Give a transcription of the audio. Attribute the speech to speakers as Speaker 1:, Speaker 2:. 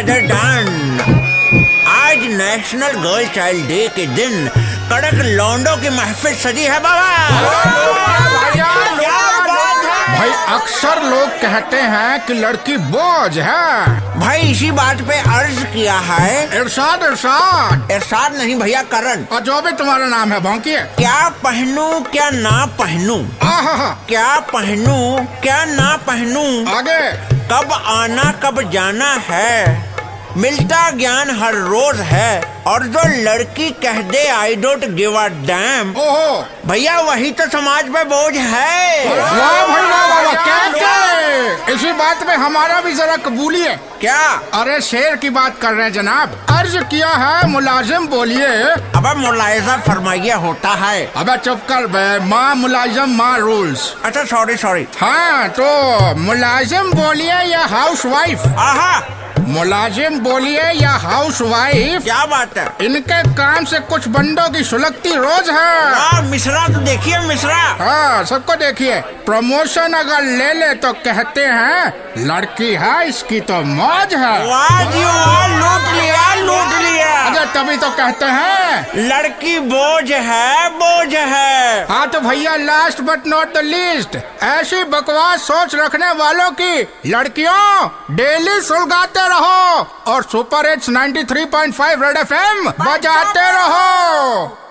Speaker 1: कदरदान आज national girl child day के दिन कड़क लौंडो की महफिल सजी है बाबा। क्या बात है?
Speaker 2: भाई अक्सर लोग कहते हैं कि लड़की बोझ है।
Speaker 1: भाई इसी बात पे अर्ज़ किया है।
Speaker 2: इरशाद इरशाद।
Speaker 1: इरशाद नहीं भैया करण।
Speaker 2: और जो भी तुम्हारा नाम है भौंकिए
Speaker 1: क्या पहनू क्या ना पहनू? क्या पहनू क्या ना पहनू?
Speaker 2: आगे।
Speaker 1: कब आना कब जाना है? मिलता ज्ञान हर रोज है और जो लड़की कह दे I don't give a damn
Speaker 2: ओहो।
Speaker 1: भैया वही तो समाज पे बोझ है।
Speaker 2: वाह भाई वाह वाह वाह क्या क्या इसी बात में हमारा भी जरा कबूलिए
Speaker 1: क्या?
Speaker 2: अरे शेर की बात कर रहे हैं जनाब। अर्ज़ किया है मुलाजिम बोलिए।
Speaker 1: अब मुलायजा फरमाइए होता है।
Speaker 2: अबे चुप कर बे माँ मुलाजिम माँ रूल्स।
Speaker 1: अच्छा सॉरी सॉरी
Speaker 2: हाँ तो मुलाजिम बोलिए या हाउस वाइफ
Speaker 1: आहा
Speaker 2: मुलाजिम बोलिए या हाउस वाइफ
Speaker 1: क्या बात है?
Speaker 2: इनके काम से कुछ बंदों की सुलगती रोज है।
Speaker 1: वाह मिश्रा तो देखिए मिश्रा।
Speaker 2: हाँ सबको देखिए। प्रमोशन अगर ले ले तो कहते हैं लड़की है इसकी तो मौज है।
Speaker 1: वाह जी वाह लूट लिया लूट
Speaker 2: तभी तो कहते हैं।
Speaker 1: लड़की बोझ है बोझ है।
Speaker 2: हाँ तो भैया last but not the list ऐसी बकवास सोच रखने वालों की लड़कियों डेली सुलगाते रहो और सुपर एट्स 93.5 रेड एफएम बजाते रहो।